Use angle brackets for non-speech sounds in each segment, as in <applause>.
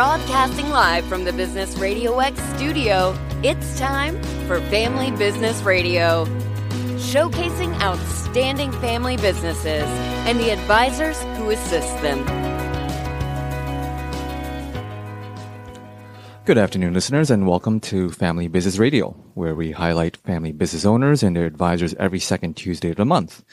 Broadcasting live from the Business Radio X studio, it's time for Family Business Radio. Showcasing outstanding family businesses and the advisors who assist them. Good afternoon, listeners, and welcome to Family Business Radio, where we highlight family business owners and their advisors every second Tuesday of the month.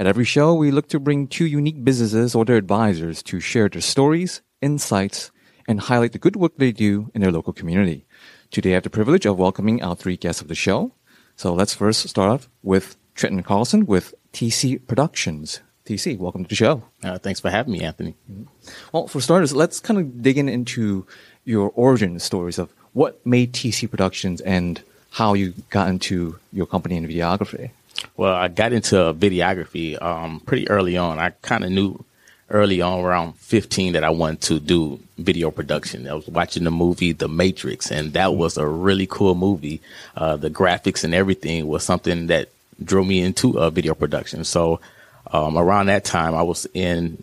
At every show, we look to bring two unique businesses or their advisors to share their stories, insights, and highlight the good work they do in their local community. Today, I have the privilege of welcoming our three guests of the show. So let's first start off with Trenton Carlson with TC Productions. TC, welcome to the show. Uh, thanks for having me, Anthony. Well, for starters, let's kind of dig in into your origin stories of what made TC Productions and how you got into your company in videography. Well, I got into videography um, pretty early on. I kind of knew early on, around 15, that I wanted to do video production. I was watching the movie The Matrix, and that was a really cool movie. Uh, the graphics and everything was something that drew me into uh, video production. So um, around that time, I was in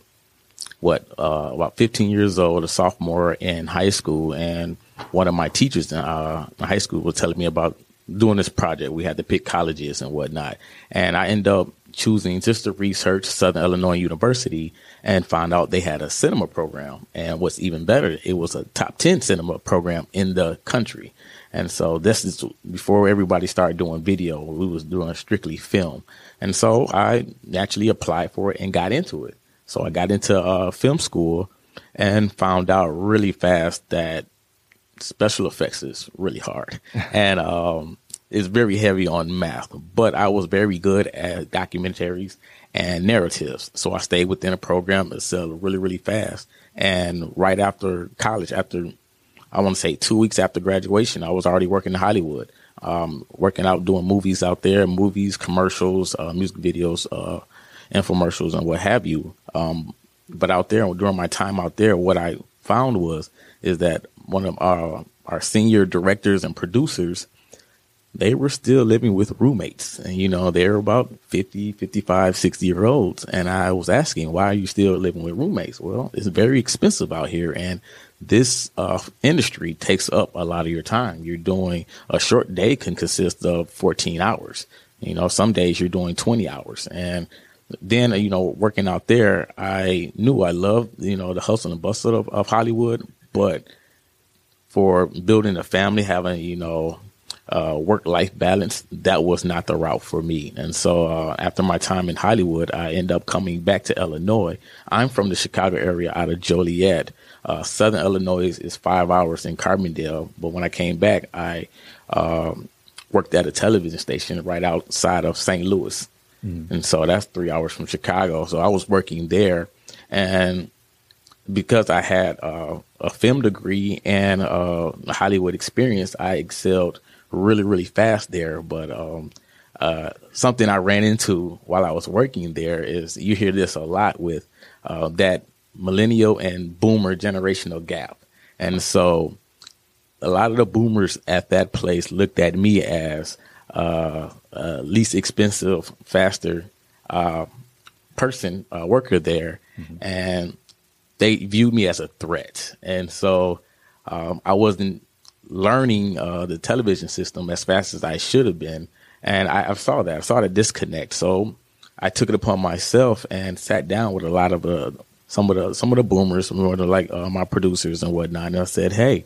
what uh, about 15 years old, a sophomore in high school, and one of my teachers uh, in high school was telling me about doing this project. We had to pick colleges and whatnot, and I ended up choosing just to research Southern Illinois University and find out they had a cinema program. And what's even better, it was a top 10 cinema program in the country. And so this is before everybody started doing video, we was doing strictly film. And so I actually applied for it and got into it. So I got into uh, film school and found out really fast that special effects is really hard. <laughs> and um, it's very heavy on math, but I was very good at documentaries and narratives. So I stayed within a program sell really, really fast. And right after college, after I want to say two weeks after graduation, I was already working in Hollywood, um, working out, doing movies out there, movies, commercials, uh, music videos, uh, infomercials, and what have you. Um, but out there, during my time out there, what I found was is that one of our our senior directors and producers they were still living with roommates. And you know they're about 50 55 60 year olds. And i was asking why are you still living with roommates? Well it's very expensive out here. And this uh, industry takes up a lot of your time. You're doing a short day can consist of 14 hours. You know some days you're doing 20 hours. And then you know working out there i knew i loved you know the hustle and bustle of, of hollywood. But for building a family having you know uh, work life balance, that was not the route for me. And so uh, after my time in Hollywood, I end up coming back to Illinois. I'm from the Chicago area out of Joliet. Uh, Southern Illinois is five hours in Carbondale. But when I came back, I um, worked at a television station right outside of St. Louis. Mm. And so that's three hours from Chicago. So I was working there. And because I had uh, a film degree and uh, a Hollywood experience, I excelled really, really fast there. But um, uh, something I ran into while I was working there is you hear this a lot with uh, that millennial and boomer generational gap. And so a lot of the boomers at that place looked at me as uh, uh least expensive, faster uh, person, uh, worker there. Mm-hmm. And they viewed me as a threat. And so um, I wasn't learning uh, the television system as fast as I should have been. And I, I, saw that. I saw the disconnect. So I took it upon myself and sat down with a lot of the some of the some of the boomers, of the like uh, my producers and whatnot. And I said, "Hey,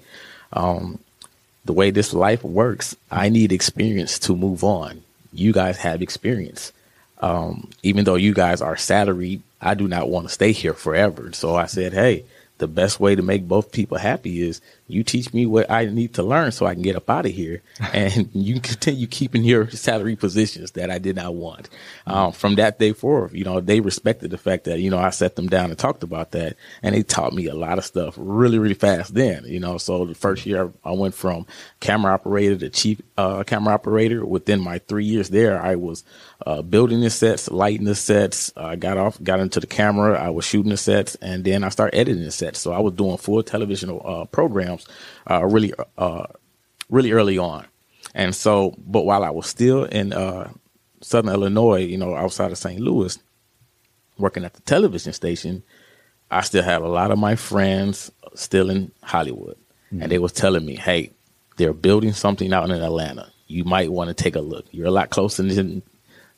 um, the way this life works, I need experience to move on. You guys have experience. Um, even though you guys are salaried, I do not want to stay here forever. So I said, hey, the best way to make both people happy is you teach me what I need to learn so I can get up out of here, <laughs> and you continue keeping your salary positions that I did not want. Um, from that day forward, you know, they respected the fact that you know I set them down and talked about that, and they taught me a lot of stuff really, really fast. Then, you know, so the first year I went from camera operator to chief uh, camera operator. Within my three years there, I was uh, building the sets, lighting the sets. I uh, got off, got into the camera. I was shooting the sets, and then I started editing the sets. So I was doing full television uh, programs uh, really, uh, really early on. And so, but while I was still in uh, Southern Illinois, you know, outside of St. Louis, working at the television station, I still had a lot of my friends still in Hollywood, mm-hmm. and they was telling me, "Hey, they're building something out in Atlanta. You might want to take a look. You're a lot closer than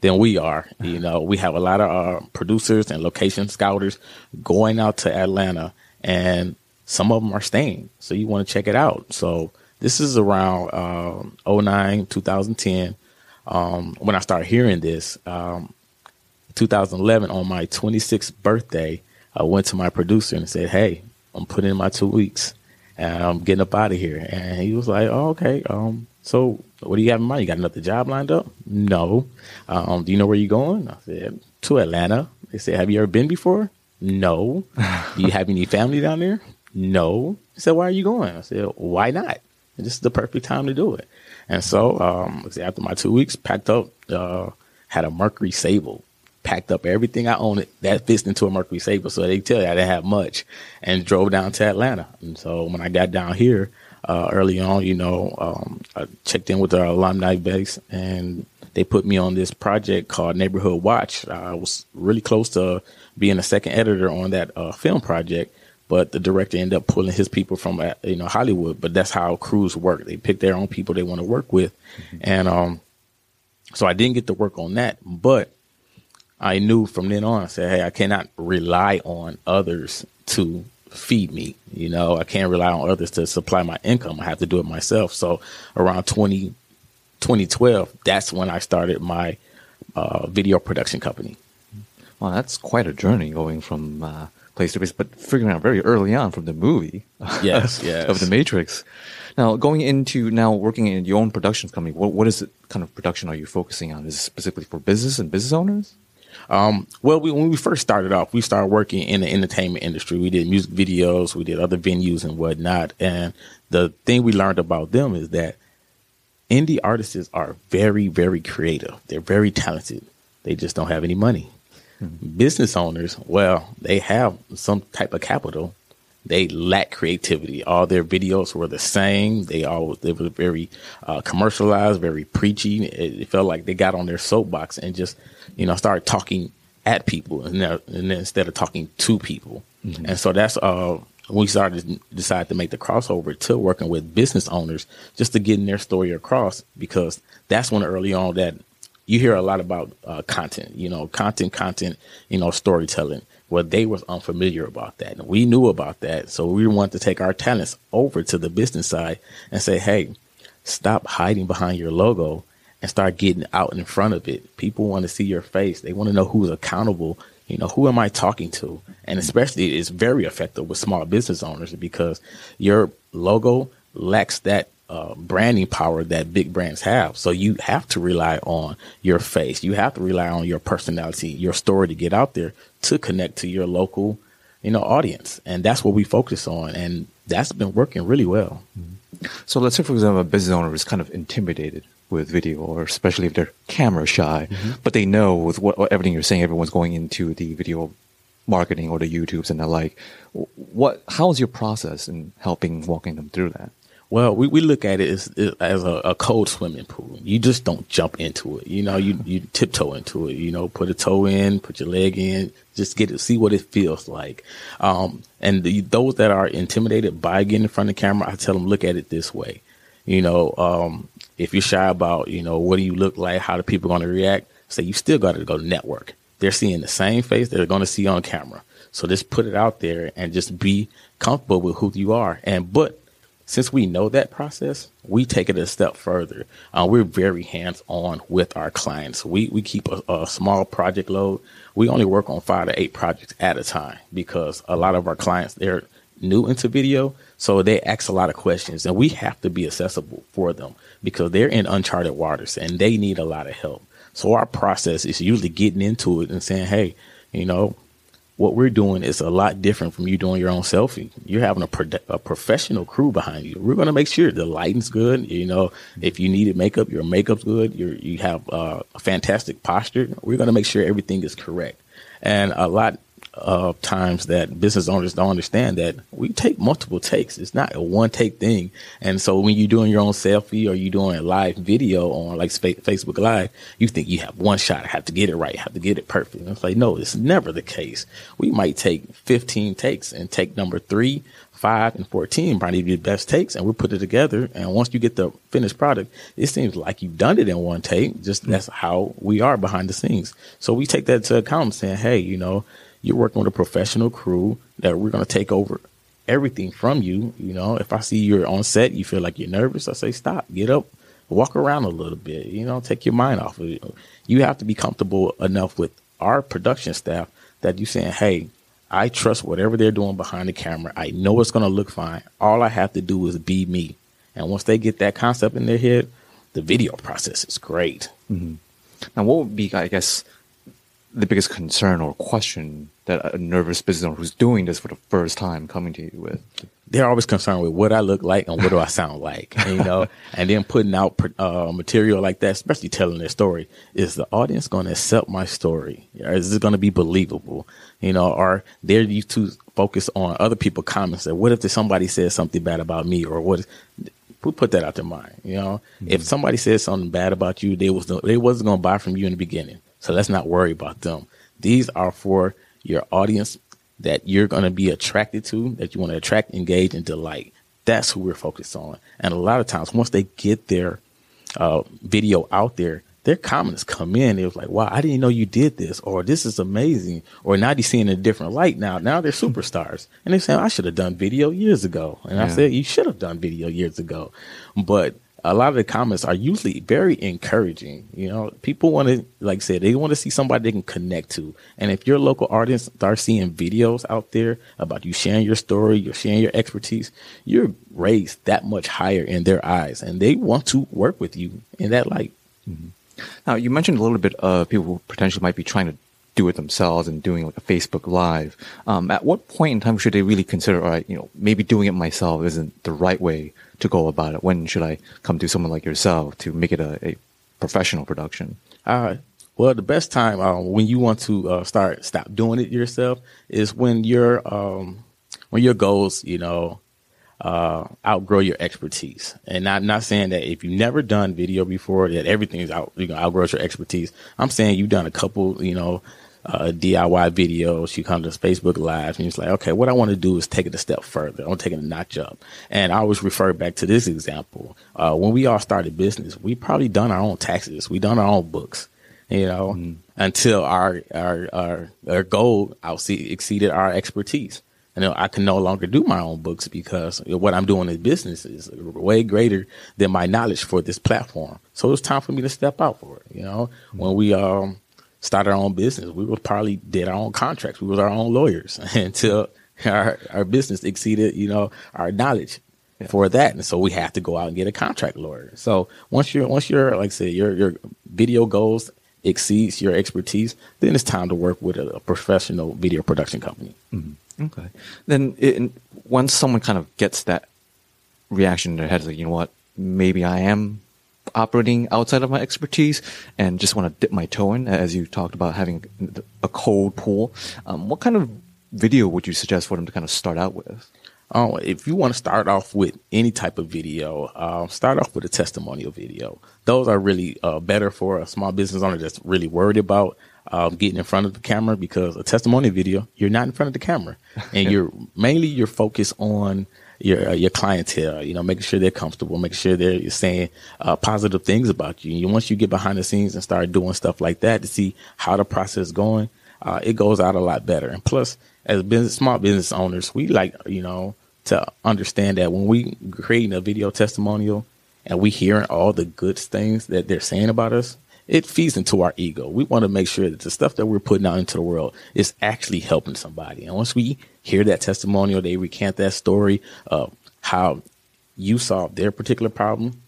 than we are. You know, we have a lot of uh, producers and location scouters going out to Atlanta, and some of them are staying. So you want to check it out. So this is around um, 09, 2010. Um, when I started hearing this, um, 2011 on my 26th birthday, I went to my producer and said, "Hey, I'm putting in my two weeks, and I'm getting up out of here." And he was like, "Oh, okay. Um, so what do you have in mind? You got another job lined up?" No. Um, do you know where you're going? I said, "To Atlanta." They said, "Have you ever been before?" No. <laughs> do you have any family down there? No. He said, "Why are you going?" I said, "Why not? This is the perfect time to do it." And so, um, after my two weeks, packed up, uh, had a Mercury Sable packed up everything I owned that fits into a Mercury Sable. So they tell you I didn't have much and drove down to Atlanta. And so when I got down here, uh, early on, you know, um, I checked in with our alumni base and they put me on this project called Neighborhood Watch. I was really close to being a second editor on that uh, film project, but the director ended up pulling his people from uh, you know Hollywood. But that's how crews work; they pick their own people they want to work with, mm-hmm. and um, so I didn't get to work on that. But I knew from then on, I said, hey, I cannot rely on others to feed me. You know, I can't rely on others to supply my income. I have to do it myself. So around 20, 2012, that's when I started my uh, video production company. Well, that's quite a journey going from uh, place to place, but figuring out very early on from the movie yes, <laughs> yes. of The Matrix. Now, going into now working in your own production company, what, what is the kind of production are you focusing on? Is it specifically for business and business owners? Um, well, we, when we first started off, we started working in the entertainment industry. We did music videos, we did other venues and whatnot. And the thing we learned about them is that indie artists are very, very creative. They're very talented. They just don't have any money. Mm-hmm. Business owners, well, they have some type of capital. They lack creativity. All their videos were the same. They all they were very uh, commercialized, very preachy. It, it felt like they got on their soapbox and just you know, started talking at people and, and instead of talking to people. Mm-hmm. And so that's uh, we started to decide to make the crossover to working with business owners just to getting their story across because that's when early on that you hear a lot about uh, content, you know, content, content, you know, storytelling. Well, they was unfamiliar about that. And we knew about that. So we wanted to take our talents over to the business side and say, hey, stop hiding behind your logo and start getting out in front of it. People want to see your face. They want to know who's accountable. You know, who am I talking to? And especially it's very effective with small business owners because your logo lacks that uh, branding power that big brands have. So you have to rely on your face. You have to rely on your personality, your story to get out there to connect to your local, you know, audience. And that's what we focus on. And that's been working really well. So let's say, for example, a business owner is kind of intimidated with video, or especially if they're camera shy, mm-hmm. but they know with what everything you're saying, everyone's going into the video marketing or the YouTubes and the like. What? How's your process in helping walking them through that? Well, we, we look at it as, as a, a, cold swimming pool. You just don't jump into it. You know, you, you tiptoe into it, you know, put a toe in, put your leg in, just get to see what it feels like. Um, and the, those that are intimidated by getting in front of the camera, I tell them, look at it this way. You know, um, if you're shy about, you know, what do you look like? How do people going to react? Say you still got to go network. They're seeing the same face they're going to see on camera. So just put it out there and just be comfortable with who you are. And, but since we know that process, we take it a step further. Uh, we're very hands on with our clients. We, we keep a, a small project load. We only work on five to eight projects at a time because a lot of our clients, they're new into video. So they ask a lot of questions and we have to be accessible for them because they're in uncharted waters and they need a lot of help. So our process is usually getting into it and saying, Hey, you know, what we're doing is a lot different from you doing your own selfie. You're having a, pro- a professional crew behind you. We're going to make sure the lighting's good. You know, if you needed makeup, your makeup's good. you you have uh, a fantastic posture. We're going to make sure everything is correct. And a lot of times that business owners don't understand that we take multiple takes. It's not a one take thing. And so when you're doing your own selfie or you're doing a live video on like Facebook Live, you think you have one shot. I have to get it right. I have to get it perfect. And it's like, no, it's never the case. We might take 15 takes and take number three, five, and 14 probably be the best takes. And we put it together. And once you get the finished product, it seems like you've done it in one take. Just mm-hmm. that's how we are behind the scenes. So we take that to account saying, hey, you know, you're working with a professional crew that we're going to take over everything from you. You know, if I see you're on set, you feel like you're nervous, I say, stop, get up, walk around a little bit, you know, take your mind off of it. You have to be comfortable enough with our production staff that you're saying, hey, I trust whatever they're doing behind the camera. I know it's going to look fine. All I have to do is be me. And once they get that concept in their head, the video process is great. Mm-hmm. Now, what would be, I guess, the biggest concern or question that a nervous business owner who's doing this for the first time coming to you with? They're always concerned with what I look like and what do I sound like, <laughs> you know, and then putting out uh, material like that, especially telling their story. Is the audience going to accept my story? Or is it going to be believable? You know, or they're used to focus on other people comments that what if somebody says something bad about me or what? we put that out their mind. You know, mm-hmm. if somebody says something bad about you, they was they wasn't going to buy from you in the beginning. So let's not worry about them. These are for your audience that you're going to be attracted to, that you want to attract, engage, and delight. That's who we're focused on. And a lot of times, once they get their uh, video out there, their comments come in. It was like, wow, I didn't know you did this, or this is amazing, or now they're seeing a different light now. Now they're superstars. And they say, I should have done video years ago. And yeah. I said, you should have done video years ago. But a lot of the comments are usually very encouraging. You know, people want to, like I said, they want to see somebody they can connect to. And if your local artists start seeing videos out there about you sharing your story, you're sharing your expertise, you're raised that much higher in their eyes, and they want to work with you in that light. Mm-hmm. Now, you mentioned a little bit of people who potentially might be trying to do it themselves and doing like a Facebook Live. Um, at what point in time should they really consider, all right, you know, maybe doing it myself isn't the right way to go about it? When should I come to someone like yourself to make it a, a professional production? Uh, well, the best time uh, when you want to uh, start stop doing it yourself is when your um, when your goals, you know, uh, outgrow your expertise. And not not saying that if you've never done video before that everything's out you know outgrows your expertise. I'm saying you've done a couple, you know, uh, DIY videos. You come to Facebook Live and it's like, okay, what I want to do is take it a step further. I'm taking a notch up. And I always refer back to this example. Uh, when we all started business, we probably done our own taxes. We done our own books, you know, mm-hmm. until our, our, our, our goal out exceeded our expertise. And I can no longer do my own books because what I'm doing in business is way greater than my knowledge for this platform. So it's time for me to step out for it. You know, mm-hmm. when we, um, started our own business. We were probably did our own contracts. We was our own lawyers <laughs> until our, our business exceeded, you know, our knowledge yeah. for that. And so we have to go out and get a contract lawyer. So once you're, once you're, like I said, your, your video goals exceeds your expertise, then it's time to work with a, a professional video production company. Mm-hmm. Okay. Then it, once someone kind of gets that reaction in their head, like, you know what, maybe I am operating outside of my expertise and just want to dip my toe in, as you talked about having a cold pool. Um, what kind of video would you suggest for them to kind of start out with? Oh, if you want to start off with any type of video, uh, start off with a testimonial video. Those are really uh, better for a small business owner that's really worried about um, getting in front of the camera because a testimonial video, you're not in front of the camera, and <laughs> you're mainly you're focused on your uh, your clientele. You know, making sure they're comfortable, making sure they're saying uh, positive things about you. And once you get behind the scenes and start doing stuff like that to see how the process is going, uh, it goes out a lot better. And plus, as business small business owners, we like you know to understand that when we creating a video testimonial and we hearing all the good things that they're saying about us, it feeds into our ego. We want to make sure that the stuff that we're putting out into the world is actually helping somebody. And once we hear that testimonial, they recant that story of how you solved their particular problem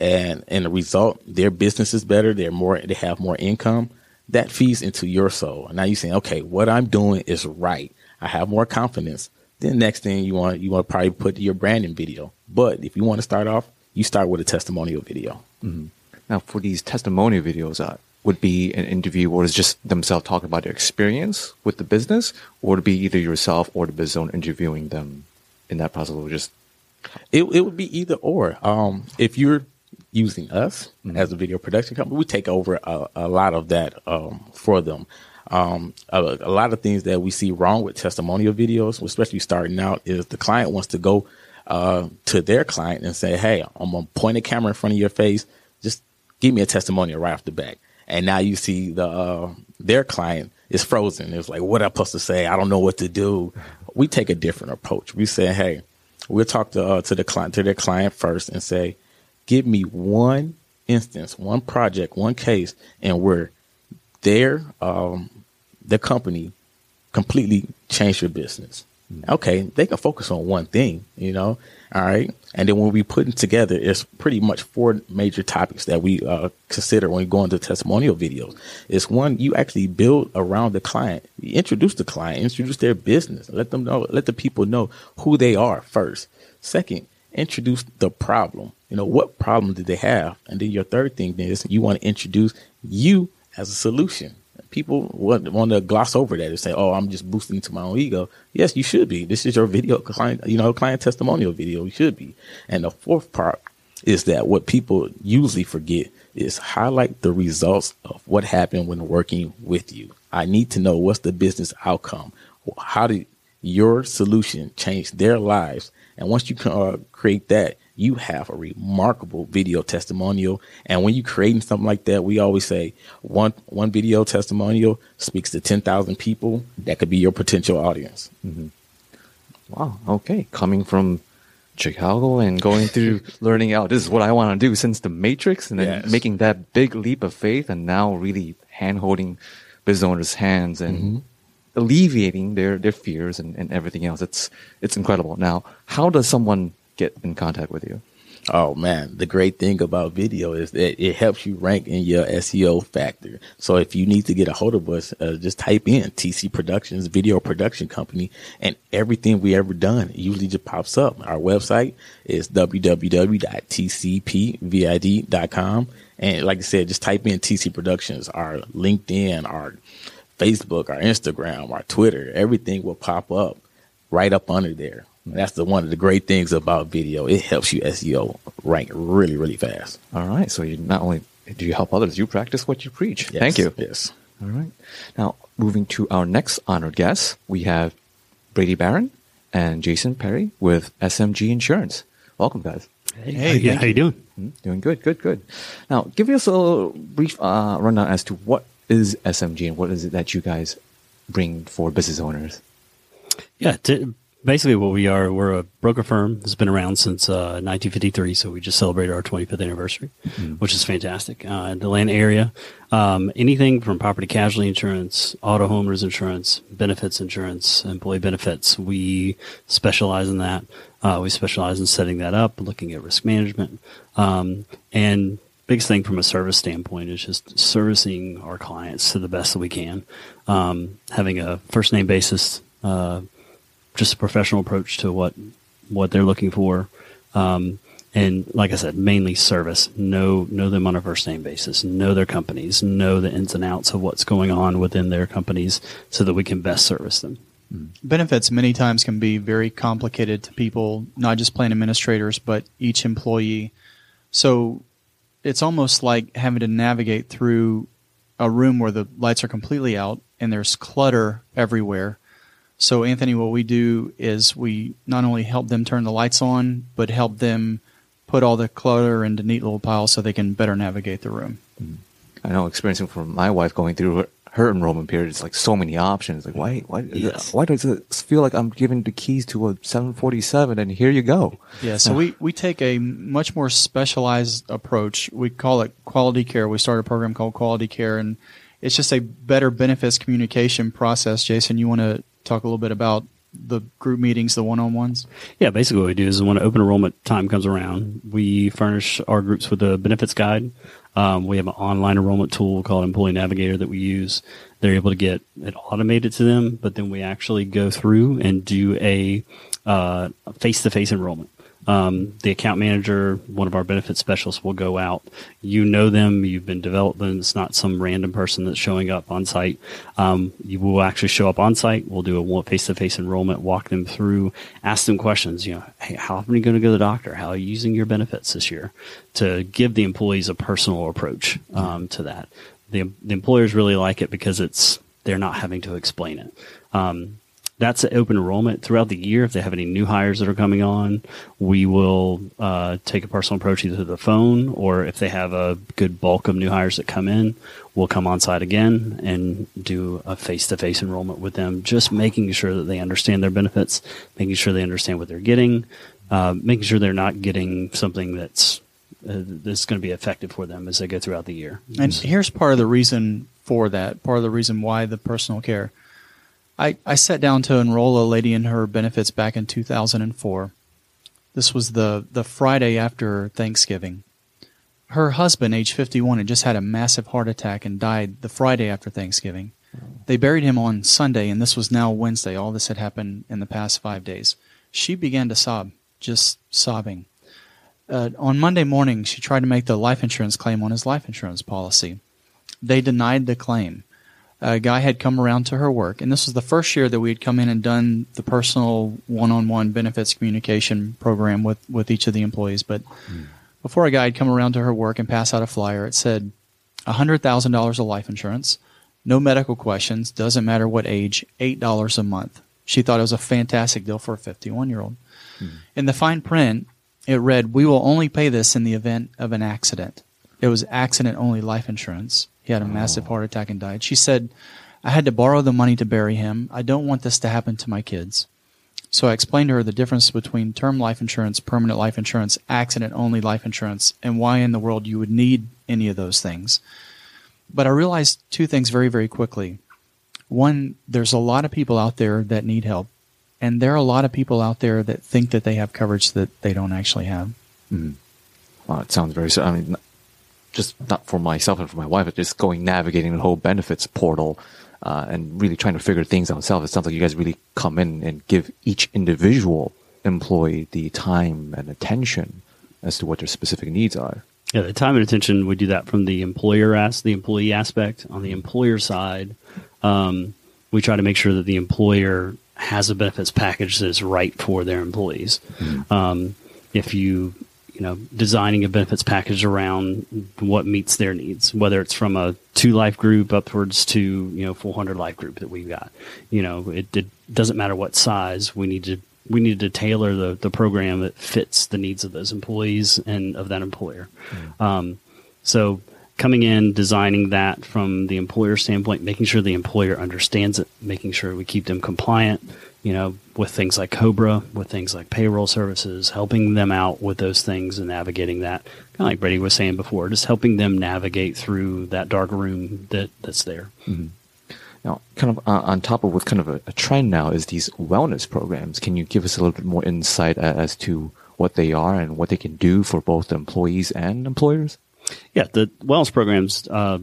and and the result, their business is better, they're more they have more income. That feeds into your soul. And now you're saying, okay, what I'm doing is right. I have more confidence. Then next thing you want you want to probably put your branding video. But if you want to start off, you start with a testimonial video. Mm-hmm. Now, for these testimonial videos, uh, would be an interview or is just themselves talking about their experience with the business, or to be either yourself or the business owner interviewing them in that process, or just it, it would be either or. Um, if you're using us mm-hmm. as a video production company, we take over a, a lot of that um, for them. Um, a, a, lot of things that we see wrong with testimonial videos, especially starting out, is the client wants to go uh, to their client and say, "Hey, I'm gonna point a camera in front of your face. Give me a testimonial right off the bat." And now you see the uh, their client is frozen. It's like, what am I supposed to say? I don't know what to do. We take a different approach. We say, "Hey, we'll talk to uh, to the client to their client first and say, give me one instance, one project, one case, and where their um, the company completely changed your business." Okay, they can focus on one thing, you know. All right, and then when we put it together, it's pretty much four major topics that we uh, consider when we go into testimonial videos. It's one you actually build around the client, you introduce the client, introduce their business, let them know, let the people know who they are first. Second, introduce the problem. You know, what problem did they have? And then your third thing is you want to introduce you as a solution people want, want to gloss over that and say, "Oh, I'm just boosting to my own ego." Yes, you should be. This is your video client, you know, client testimonial video. You should be. And the fourth part is that what people usually forget is highlight the results of what happened when working with you. I need to know what's the business outcome. How did your solution change their lives? And once you uh, create that, you have a remarkable video testimonial. And when you're creating something like that, we always say one one video testimonial speaks to ten thousand people. That could be your potential audience. Mm-hmm. Wow. Okay, coming from Chicago and going through <laughs> learning out this is what I want to do since the Matrix, and then yes. making that big leap of faith, and now really hand holding business owners' hands and. Mm-hmm alleviating their, their fears and, and everything else. It's, it's incredible. Now, how does someone get in contact with you? Oh man, the great thing about video is that it helps you rank in your SEO factor. So if you need to get a hold of us, uh, just type in TC Productions Video Production Company and everything we ever done usually just pops up. Our website is www.tcpvid.com. And like I said, just type in TC Productions, our LinkedIn, our Facebook, our Instagram, our Twitter, everything will pop up right up under there. And that's the one of the great things about video. It helps you SEO rank really, really fast. All right. So you not only do you help others, you practice what you preach. Yes, Thank you. Yes. All right. Now moving to our next honored guest, we have Brady Barron and Jason Perry with SMG Insurance. Welcome, guys. Hey, hey yeah, how you doing? Mm-hmm. Doing good, good, good. Now, give us a brief uh, rundown as to what is SMG and what is it that you guys bring for business owners? Yeah, to, basically what we are, we're a broker firm that's been around since uh, 1953. So we just celebrated our 25th anniversary, mm-hmm. which is fantastic. Uh, in the Atlanta area, um, anything from property casualty insurance, auto homeowners insurance, benefits insurance, employee benefits, we specialize in that. Uh, we specialize in setting that up, looking at risk management, um, and biggest thing from a service standpoint is just servicing our clients to the best that we can. Um, having a first name basis, uh, just a professional approach to what what they're looking for. Um, and like I said, mainly service. Know know them on a first name basis. Know their companies. Know the ins and outs of what's going on within their companies, so that we can best service them. Mm. Benefits many times can be very complicated to people, not just plan administrators, but each employee. So it's almost like having to navigate through a room where the lights are completely out and there's clutter everywhere. So, Anthony, what we do is we not only help them turn the lights on, but help them put all the clutter into neat little piles so they can better navigate the room. Mm-hmm. I know, experiencing from my wife going through her enrollment period, it's like so many options. Like, why, why, yes. why does it feel like I'm giving the keys to a 747 and here you go? Yeah. So we, we take a much more specialized approach. We call it quality care. We started a program called quality care and it's just a better benefits communication process. Jason, you want to talk a little bit about the group meetings, the one-on-ones? Yeah, basically what we do is when open enrollment time comes around, we furnish our groups with a benefits guide. Um, we have an online enrollment tool called Employee Navigator that we use. They're able to get it automated to them, but then we actually go through and do a uh, face-to-face enrollment. Um, the account manager, one of our benefit specialists, will go out. You know them. You've been developing. It's not some random person that's showing up on site. Um, you will actually show up on site. We'll do a face-to-face enrollment, walk them through, ask them questions. You know, hey, how often are you going to go to the doctor? How are you using your benefits this year? To give the employees a personal approach um, to that. The, the employers really like it because it's they're not having to explain it. Um, that's an open enrollment throughout the year. If they have any new hires that are coming on, we will uh, take a personal approach either to the phone or if they have a good bulk of new hires that come in, we'll come on site again and do a face to face enrollment with them, just making sure that they understand their benefits, making sure they understand what they're getting, uh, making sure they're not getting something that's uh, that's going to be effective for them as they go throughout the year. And here's part of the reason for that. Part of the reason why the personal care I, I sat down to enroll a lady in her benefits back in 2004. This was the, the Friday after Thanksgiving. Her husband, age 51, had just had a massive heart attack and died the Friday after Thanksgiving. They buried him on Sunday, and this was now Wednesday. All this had happened in the past five days. She began to sob, just sobbing. Uh, on Monday morning, she tried to make the life insurance claim on his life insurance policy. They denied the claim a guy had come around to her work, and this was the first year that we had come in and done the personal one-on-one benefits communication program with with each of the employees. But mm. before a guy had come around to her work and pass out a flyer, it said hundred thousand dollars of life insurance, no medical questions, doesn't matter what age, eight dollars a month. She thought it was a fantastic deal for a fifty-one-year-old. Mm. In the fine print, it read, "We will only pay this in the event of an accident." It was accident-only life insurance. He had a massive heart attack and died. She said, I had to borrow the money to bury him. I don't want this to happen to my kids. So I explained to her the difference between term life insurance, permanent life insurance, accident only life insurance, and why in the world you would need any of those things. But I realized two things very, very quickly. One, there's a lot of people out there that need help, and there are a lot of people out there that think that they have coverage that they don't actually have. Mm. Well, it sounds very. I mean, just not for myself and for my wife, but just going navigating the whole benefits portal uh, and really trying to figure things out myself. It sounds like you guys really come in and give each individual employee the time and attention as to what their specific needs are. Yeah, the time and attention we do that from the employer as the employee aspect. On the employer side, um, we try to make sure that the employer has a benefits package that is right for their employees. Mm-hmm. Um, if you you know, designing a benefits package around what meets their needs, whether it's from a two life group upwards to, you know, 400 life group that we've got. You know, it, it doesn't matter what size. We need to, we need to tailor the, the program that fits the needs of those employees and of that employer. Mm. Um, so coming in, designing that from the employer standpoint, making sure the employer understands it, making sure we keep them compliant, you know, with things like Cobra, with things like payroll services, helping them out with those things and navigating that. Kind of like Brady was saying before, just helping them navigate through that dark room that, that's there. Mm-hmm. Now, kind of uh, on top of what's kind of a, a, trend now is these wellness programs. Can you give us a little bit more insight as to what they are and what they can do for both employees and employers? Yeah, the wellness programs uh,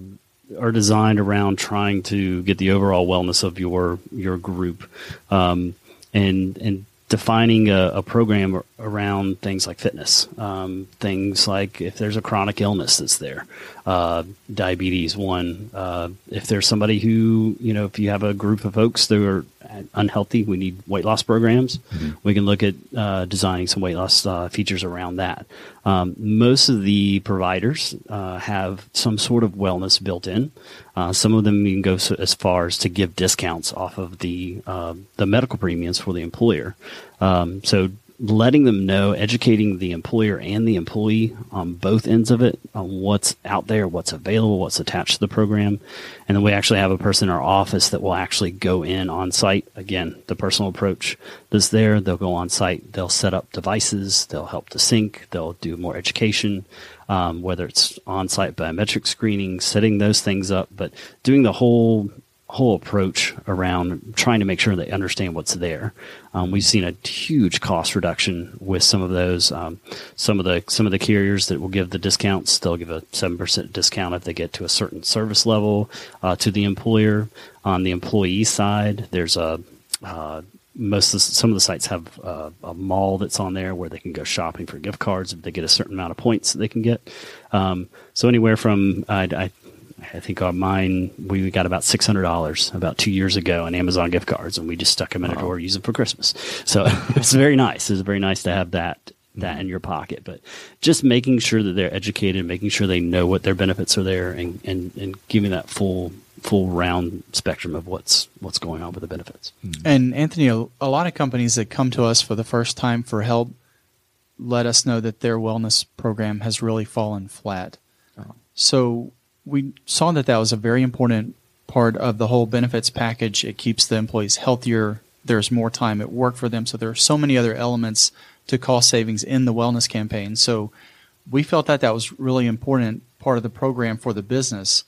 are designed around trying to get the overall wellness of your your group, um, and and defining a, a, program around things like fitness, um, things like if there's a chronic illness that's there, uh, diabetes one. Uh, if there's somebody who you know, if you have a group of folks that are unhealthy, we need weight loss programs. Mm-hmm. We can look at uh, designing some weight loss uh, features around that. Um, most of the providers uh, have some sort of wellness built in. Uh, some of them can go so, as far as to give discounts off of the uh, the medical premiums for the employer. Um, so letting them know, educating the employer and the employee on both ends of it, on what's out there, what's available, what's attached to the program. And then we actually have a person in our office that will actually go in on site. Again, the personal approach that's there. They'll go on site, they'll set up devices, they'll help to sync, they'll do more education. Um, whether it's on-site biometric screening, setting those things up, but doing the whole whole approach around trying to make sure they understand what's there. Um, we've seen a huge cost reduction with some of those. Um, some of the some of the carriers that will give the discounts, they'll give a seven percent discount if they get to a certain service level uh, to the employer. On the employee side, there's a uh, most of some of the sites have uh, a mall that's on there where they can go shopping for gift cards if they get a certain amount of points that they can get. Um, so anywhere from I, I, I think on mine we got about six hundred dollars about two years ago in Amazon gift cards, and we just stuck them in a door, use them for Christmas. So <laughs> it's very nice. It's very nice to have that that in your pocket. But just making sure that they're educated, making sure they know what their benefits are there, and and, and giving that full full round spectrum of what's what's going on with the benefits. Hmm. And Anthony, a, a lot of companies that come to us for the first time for help let us know that their wellness program has really fallen flat. Oh. So we saw that that was a very important part of the whole benefits package. It keeps the employees healthier. There's more time at work for them. So there are so many other elements to cost savings in the wellness campaign. So we felt that that was really important part of the program for the business.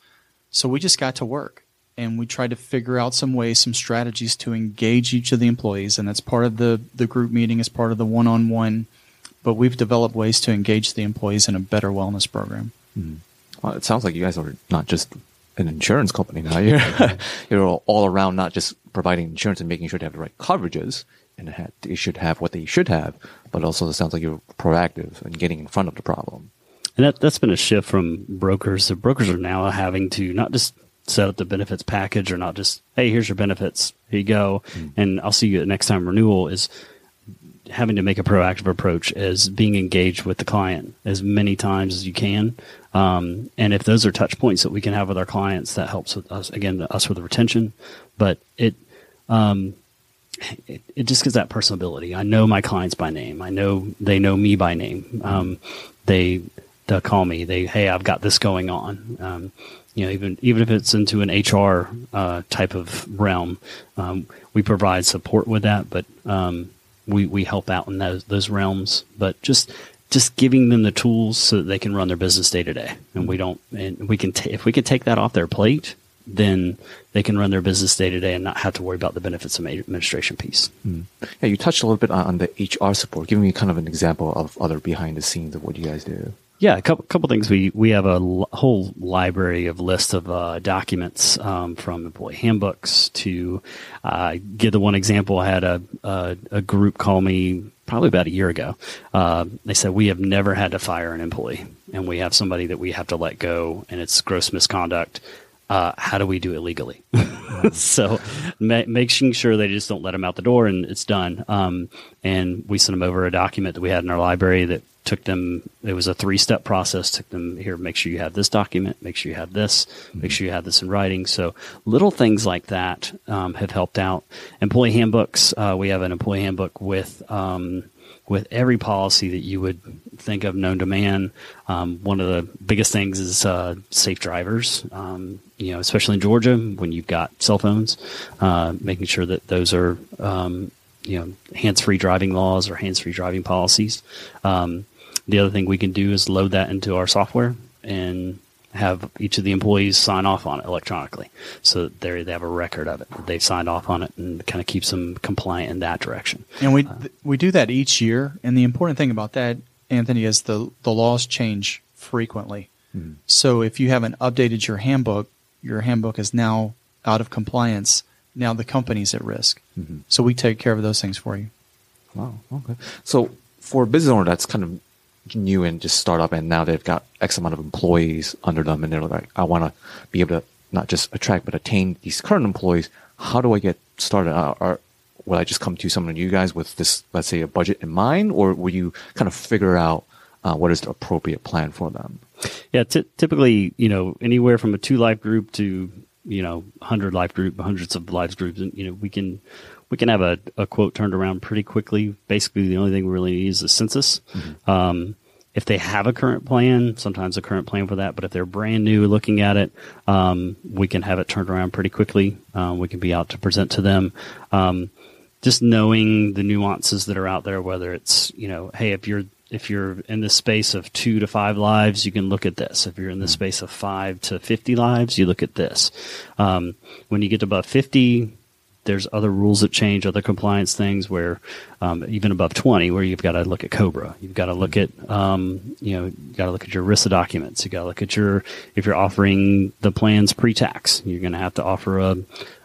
So we just got to work and we tried to figure out some ways, some strategies to engage each of the employees. And that's part of the, the group meeting, as part of the one on one. But we've developed ways to engage the employees in a better wellness program. Mm-hmm. Well, it sounds like you guys are not just an insurance company now. You're, <laughs> you're all, around not just providing insurance and making sure they have the right coverages and they should have what they should have, but also it sounds like you're proactive and getting in front of the problem. And that that's been a shift from brokers. The brokers are now having to not just set up the benefits package or not just, hey, here's your benefits, here you go, hmm. and I'll see you at next time renewal is having to make a proactive approach as being engaged with the client as many times as you can. Um, and if those are touch points that we can have with our clients, that helps with us again, us with the retention. But it, um, it, it just gives that personability. I know my clients by name. I know they know me by name. Um, they they'll call me. They hey, I've got this going on. Um, you know, even even if it's into an HR uh, type of realm, um, we provide support with that. But um, we we help out in those those realms. But just just giving them the tools so that they can run their business day to day, and we don't and we can ta- if we could take that off their plate, then they can run their business day to day and not have to worry about the benefits of administration piece. Hmm. Yeah, you touched a little bit on, on the HR support. Give me kind of an example of other behind the scenes of what you guys do. Yeah, a couple couple things. We we have a l- whole library of list of uh, documents um, from employee handbooks to uh, give the one example. I had a, a a group call me probably about a year ago. Uh, they said we have never had to fire an employee, and we have somebody that we have to let go, and it's gross misconduct. Uh, how do we do it legally? <laughs> so ma- making sure they just don't let them out the door and it's done. Um, and we sent them over a document that we had in our library that took them, it was a three step process, took them here, make sure you have this document, make sure you have this, make sure you have this in writing. So little things like that um, have helped out. Employee handbooks, uh, we have an employee handbook with, um, with every policy that you would think of known to man. Um, one of the biggest things is uh, safe drivers. Um, you know, especially in Georgia, when you've got cell phones, uh, making sure that those are um, you know hands-free driving laws or hands-free driving policies. Um, the other thing we can do is load that into our software and have each of the employees sign off on it electronically, so that they they have a record of it. They've signed off on it, and kind of keeps them compliant in that direction. And we uh, we do that each year. And the important thing about that, Anthony, is the the laws change frequently. Mm-hmm. So if you haven't updated your handbook, your handbook is now out of compliance. Now the company's at risk. Mm-hmm. So we take care of those things for you. Wow. Okay. So for a business owner that's kind of new and just start up and now they've got X amount of employees under them and they're like, I want to be able to not just attract but attain these current employees. How do I get started? Uh, or will I just come to some of you guys with this, let's say, a budget in mind, or will you kind of figure out uh, what is the appropriate plan for them? Yeah, ty- typically, you know, anywhere from a two life group to you know, hundred life group, hundreds of lives groups, and you know, we can we can have a, a quote turned around pretty quickly. Basically, the only thing we really need is a census. Um, if they have a current plan, sometimes a current plan for that. But if they're brand new looking at it, um, we can have it turned around pretty quickly. Um, we can be out to present to them. Um, just knowing the nuances that are out there, whether it's you know, hey, if you're if you're in the space of two to five lives, you can look at this. If you're in the space of five to fifty lives, you look at this. Um, when you get above fifty, there's other rules that change, other compliance things where um, even above 20, where you've got to look at Cobra, you've got to look at um, you know, you got to look at your ERISA documents, you got to look at your if you're offering the plans pre-tax, you're going to have to offer a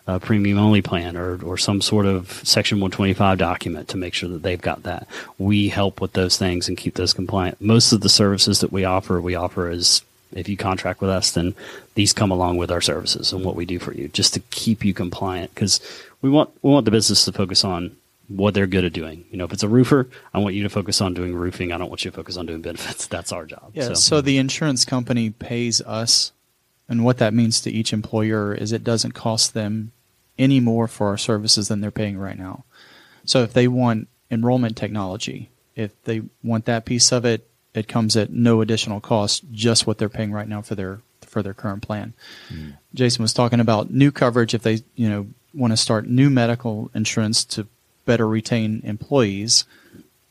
a premium only plan or, or some sort of Section 125 document to make sure that they've got that. We help with those things and keep those compliant. Most of the services that we offer, we offer as if you contract with us, then these come along with our services and what we do for you, just to keep you compliant. Because we want we want the business to focus on what they're good at doing. You know, if it's a roofer, I want you to focus on doing roofing. I don't want you to focus on doing benefits. <laughs> That's our job. Yeah. So, so the insurance company pays us, and what that means to each employer is it doesn't cost them any more for our services than they're paying right now. So if they want enrollment technology, if they want that piece of it, it comes at no additional cost, just what they're paying right now for their for their current plan. Mm. Jason was talking about new coverage if they you know want to start new medical insurance to better retain employees,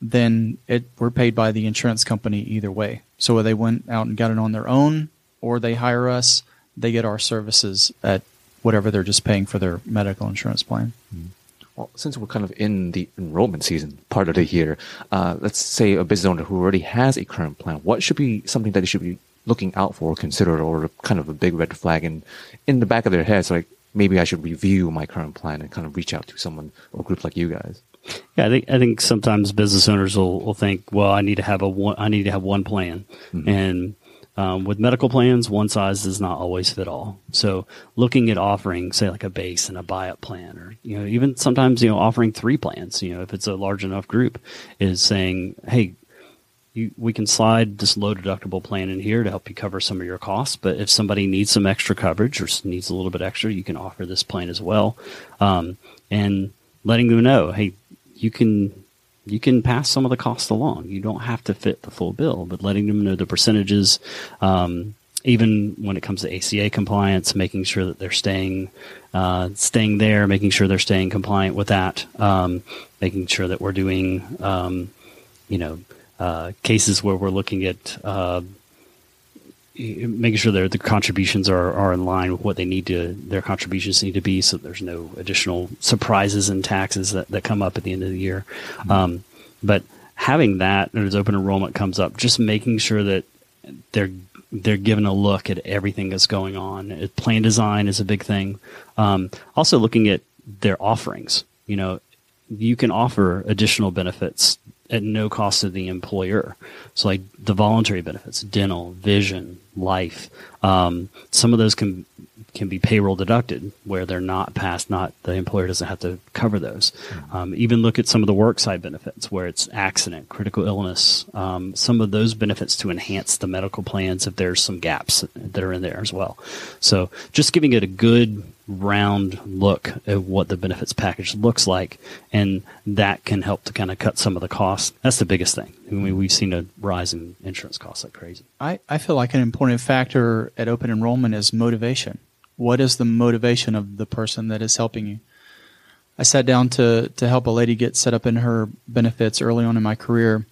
then it we're paid by the insurance company either way. So whether they went out and got it on their own or they hire us, they get our services at whatever they're just paying for their medical insurance plan. Mm. Well, since we're kind of in the enrollment season part of the year, uh, let's say a business owner who already has a current plan, what should be something that they should be looking out for, consider, or kind of a big red flag in in the back of their heads, like maybe I should review my current plan and kind of reach out to someone or group like you guys. Yeah, I think I think sometimes business owners will, will think, well, I need to have a one, I need to have one plan, mm-hmm. and um, with medical plans, one size does not always fit all. So looking at offering, say, like a base and a buy-up plan, or you know, even sometimes you know offering three plans. You know, if it's a large enough group, is saying, hey, you, we can slide this low deductible plan in here to help you cover some of your costs. But if somebody needs some extra coverage or needs a little bit extra, you can offer this plan as well. Um, and letting them know, hey, you can you can pass some of the costs along. You don't have to fit the full bill, but letting them know the percentages, um, even when it comes to ACA compliance, making sure that they're staying uh, staying there, making sure they're staying compliant with that, um, making sure that we're doing, um, you know, uh, cases where we're looking at uh, making sure that the contributions are, are in line with what they need to their contributions need to be so there's no additional surprises and taxes that, that come up at the end of the year mm-hmm. um, but having that as open enrollment comes up just making sure that they're they're given a look at everything that's going on plan design is a big thing um, also looking at their offerings you know you can offer additional benefits at no cost to the employer. So, like the voluntary benefits, dental, vision, life, um, some of those can can be payroll deducted where they're not passed, not the employer doesn't have to cover those. Mm-hmm. Um, even look at some of the worksite benefits where it's accident, critical illness, um, some of those benefits to enhance the medical plans if there's some gaps that are in there as well. So just giving it a good round look at what the benefits package looks like, and that can help to kind of cut some of the costs. That's the biggest thing. I mean, we've seen a rise in insurance costs like crazy. I, I feel like an important factor at open enrollment is motivation. What is the motivation of the person that is helping you? I sat down to, to help a lady get set up in her benefits early on in my career.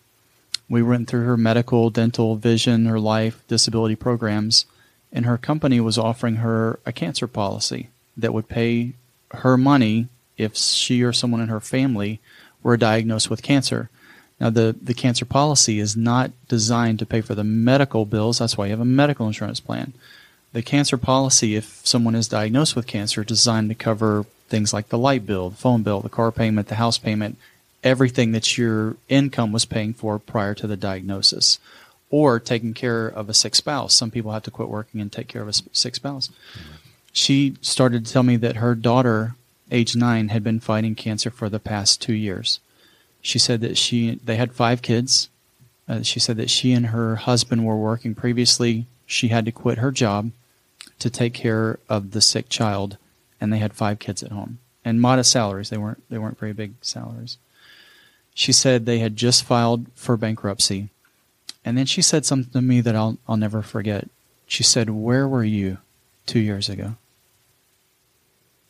We went through her medical, dental, vision, her life, disability programs, and her company was offering her a cancer policy that would pay her money if she or someone in her family were diagnosed with cancer. Now, the, the cancer policy is not designed to pay for the medical bills. That's why you have a medical insurance plan. The cancer policy, if someone is diagnosed with cancer, is designed to cover things like the light bill, the phone bill, the car payment, the house payment, everything that your income was paying for prior to the diagnosis, or taking care of a sick spouse. Some people have to quit working and take care of a sick spouse. She started to tell me that her daughter, age nine, had been fighting cancer for the past two years. She said that she they had five kids. Uh, she said that she and her husband were working previously. She had to quit her job to take care of the sick child, and they had five kids at home and modest salaries. They weren't they weren't very big salaries. She said they had just filed for bankruptcy, and then she said something to me that I'll I'll never forget. She said, "Where were you two years ago?"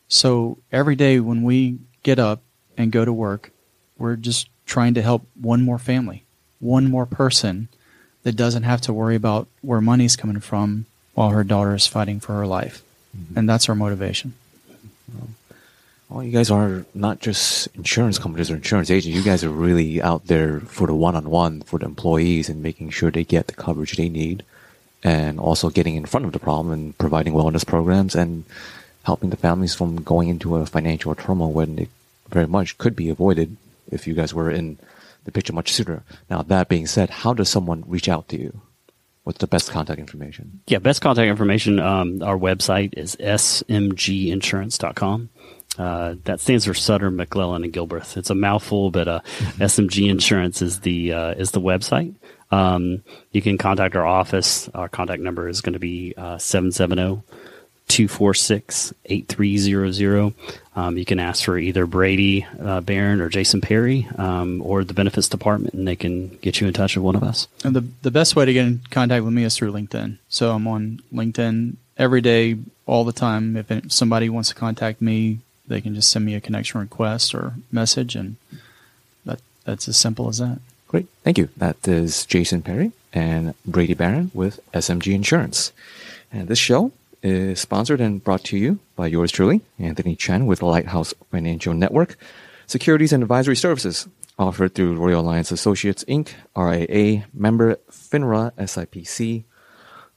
So every day when we get up and go to work, we're just trying to help one more family, one more person that doesn't have to worry about where money's coming from while her daughter is fighting for her life. Mm-hmm. And that's our motivation. Well, you guys are not just insurance companies or insurance agents. You guys are really out there for the one-on-one for the employees and making sure they get the coverage they need, and also getting in front of the problem and providing wellness programs and helping the families from going into a financial turmoil when it very much could be avoided if you guys were in the picture much sooner. Now, that being said, how does someone reach out to you? What's the best contact information? Yeah, best contact information. Um, our website is smginsurance.com. Uh, that stands for Sutter, McLellan, and Gilbreath. It's a mouthful, but uh, SMG Insurance is the uh, is the website. Um, you can contact our office. Our contact number is going to be uh, 770 246 8300. Um, you can ask for either Brady uh, Barron or Jason Perry um, or the benefits department, and they can get you in touch with one of us. And the the best way to get in contact with me is through LinkedIn. So I'm on LinkedIn every day, all the time. If somebody wants to contact me, they can just send me a connection request or message, and that that's as simple as that. Great. Thank you. That is Jason Perry and Brady Barron with SMG Insurance. And this show is sponsored and brought to you by yours truly, Anthony Chen with Lighthouse Financial Network, securities and advisory services offered through Royal Alliance Associates Inc., RIA, member FINRA SIPC.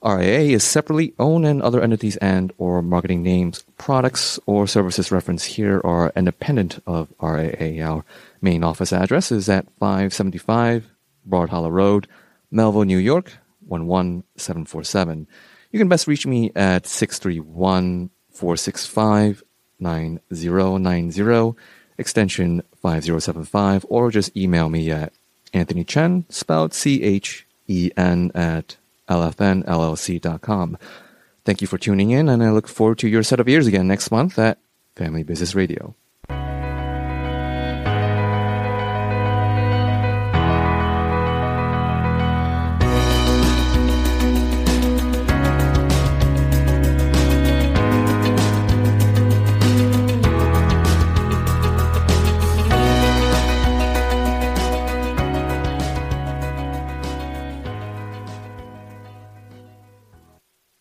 RIA is separately owned and other entities and or marketing names, products, or services referenced here are independent of RIA. Our main office address is at 575 Broad Hollow Road, Melville, New York, 11747. You can best reach me at 631 465 9090, extension 5075, or just email me at Anthony Chen, spelled C H E N, at lfnllc.com. Thank you for tuning in, and I look forward to your set of ears again next month at Family Business Radio.